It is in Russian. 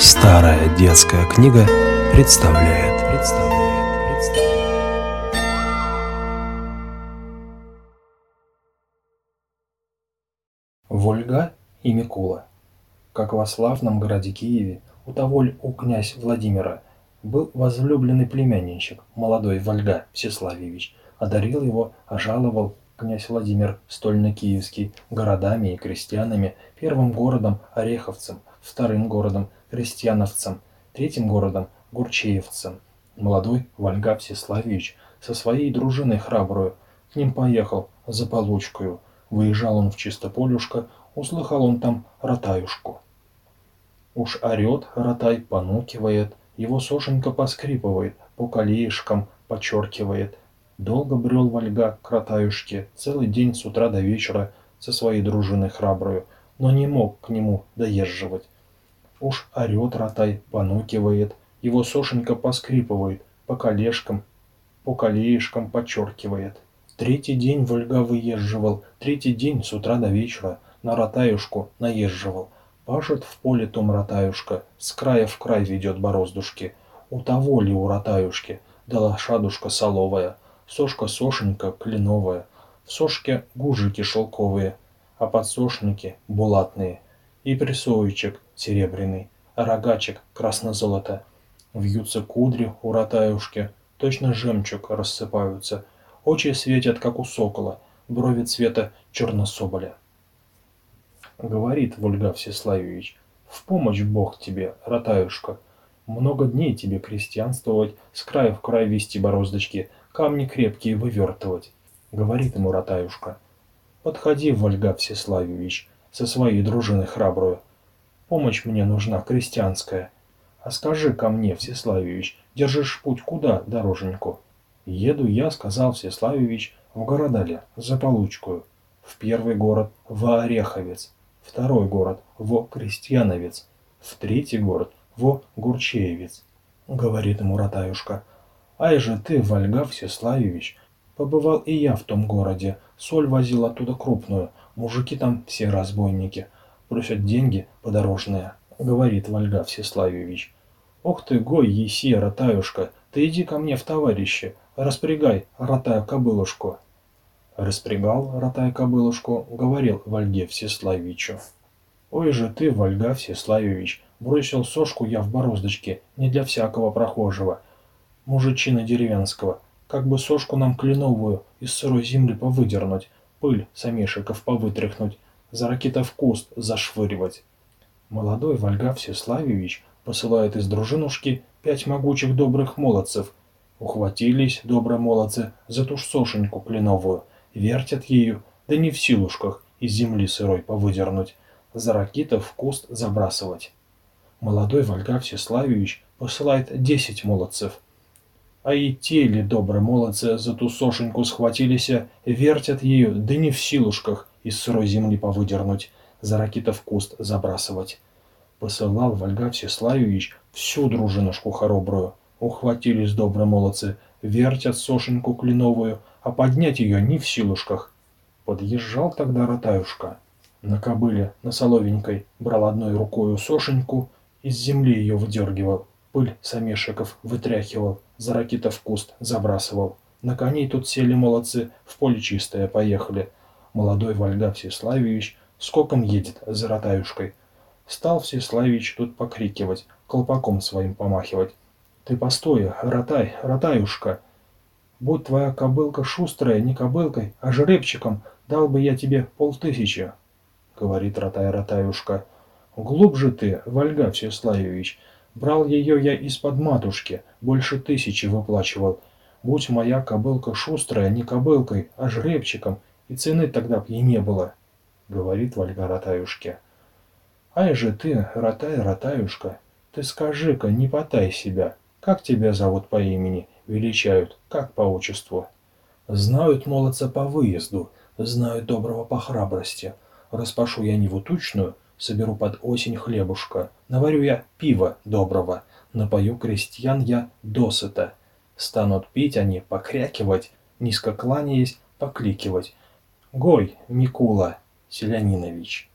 Старая детская книга представляет. представляет, представляет. Вольга и Микула. Как во славном граде Киеве у того у князь Владимира был возлюбленный племянничек, молодой Вольга Всеславьевич, одарил его, ожаловал князь Владимир Стольно-Киевский городами и крестьянами, первым городом Ореховцем, вторым городом Крестьяновцем, третьим городом Гурчеевцем. Молодой Вольга Всеславьевич со своей дружиной храбрую к ним поехал за получкою. Выезжал он в Чистополюшко, услыхал он там ротаюшку. Уж орет ротай, понукивает, его сошенька поскрипывает, по колеешкам подчеркивает – Долго брел Вольга к Ротаюшке, целый день с утра до вечера со своей дружиной храбрую, но не мог к нему доезживать. Уж орет Ротай, понукивает, его сошенька поскрипывает, по колешкам, по колеешкам подчеркивает. Третий день Вольга выезживал, третий день с утра до вечера на Ротаюшку наезживал. Пашет в поле том Ротаюшка, с края в край ведет бороздушки. У того ли у Ротаюшки, да лошадушка соловая — сошка-сошенька кленовая, в сошке гужики шелковые, а подсошники булатные, и присовичек серебряный, а рогачек красно-золото. Вьются кудри у ротаюшки, точно жемчуг рассыпаются, очи светят, как у сокола, брови цвета чернособоля. Говорит Вольга Всеславьевич, в помощь Бог тебе, ротаюшка, много дней тебе крестьянствовать, с края в край вести бороздочки, камни крепкие вывертывать, — говорит ему Ратаюшка. Подходи, Вольга Всеславьевич, со своей дружиной храбрую. Помощь мне нужна, крестьянская. А скажи ко мне, Всеславьевич, держишь путь куда, дороженьку? Еду я, сказал Всеславьевич, в городале, за Получкую. В первый город — в Ореховец, второй город — в Крестьяновец, в третий город — в Гурчеевец, — говорит ему Ратаюшка. Ай же ты, Вольга Всеславьевич, побывал и я в том городе, соль возил оттуда крупную, мужики там все разбойники, просят деньги подорожные, говорит Вольга Всеславьевич. Ох ты, гой, Есия, Ратаюшка, ты иди ко мне в товарищи, распрягай, ротаю кобылушку. Распрягал, ротая кобылушку, говорил Вольге Всеславьевичу. Ой же ты, Вольга Всеславьевич, бросил сошку я в бороздочке, не для всякого прохожего, мужичина деревенского, как бы сошку нам кленовую из сырой земли повыдернуть, пыль самешиков повытряхнуть, за ракета в куст зашвыривать. Молодой Вольга Всеславьевич посылает из дружинушки пять могучих добрых молодцев. Ухватились, добрые молодцы, за ту ж сошеньку кленовую, вертят ею, да не в силушках из земли сырой повыдернуть, за ракета в куст забрасывать. Молодой Вольга Всеславьевич посылает десять молодцев – а и те ли добрые молодцы за ту сошеньку схватились, вертят ее, да не в силушках из сырой земли повыдернуть, за в куст забрасывать. Посылал Вольга Всеславьевич всю дружинушку хоробрую. Ухватились добрые молодцы, вертят сошеньку кленовую, а поднять ее не в силушках. Подъезжал тогда Ротаюшка. На кобыле, на соловенькой, брал одной рукою сошеньку, из земли ее выдергивал, пыль самешиков вытряхивал, за ракета в куст забрасывал. На коней тут сели молодцы, в поле чистое поехали. Молодой Вольга Всеславьевич скоком едет за Ротаюшкой. Стал Всеславьевич тут покрикивать, колпаком своим помахивать. «Ты постой, Ротай, Ротаюшка! Будь твоя кобылка шустрая, не кобылкой, а жеребчиком, дал бы я тебе полтысячи!» — говорит Ротай Ротаюшка. «Глубже ты, Вольга Всеславьевич, Брал ее я из-под матушки, больше тысячи выплачивал. Будь моя кобылка шустрая, не кобылкой, а жребчиком, и цены тогда б ей не было, — говорит Вальга Ратаюшке. Ай же ты, Ратай, Ратаюшка, ты скажи-ка, не потай себя, как тебя зовут по имени, величают, как по отчеству? Знают молодца по выезду, знают доброго по храбрости. Распашу я Ниву тучную — соберу под осень хлебушка, наварю я пиво доброго, напою крестьян я досыта. Станут пить они, покрякивать, низко кланяясь, покликивать. Гой, Микула Селянинович.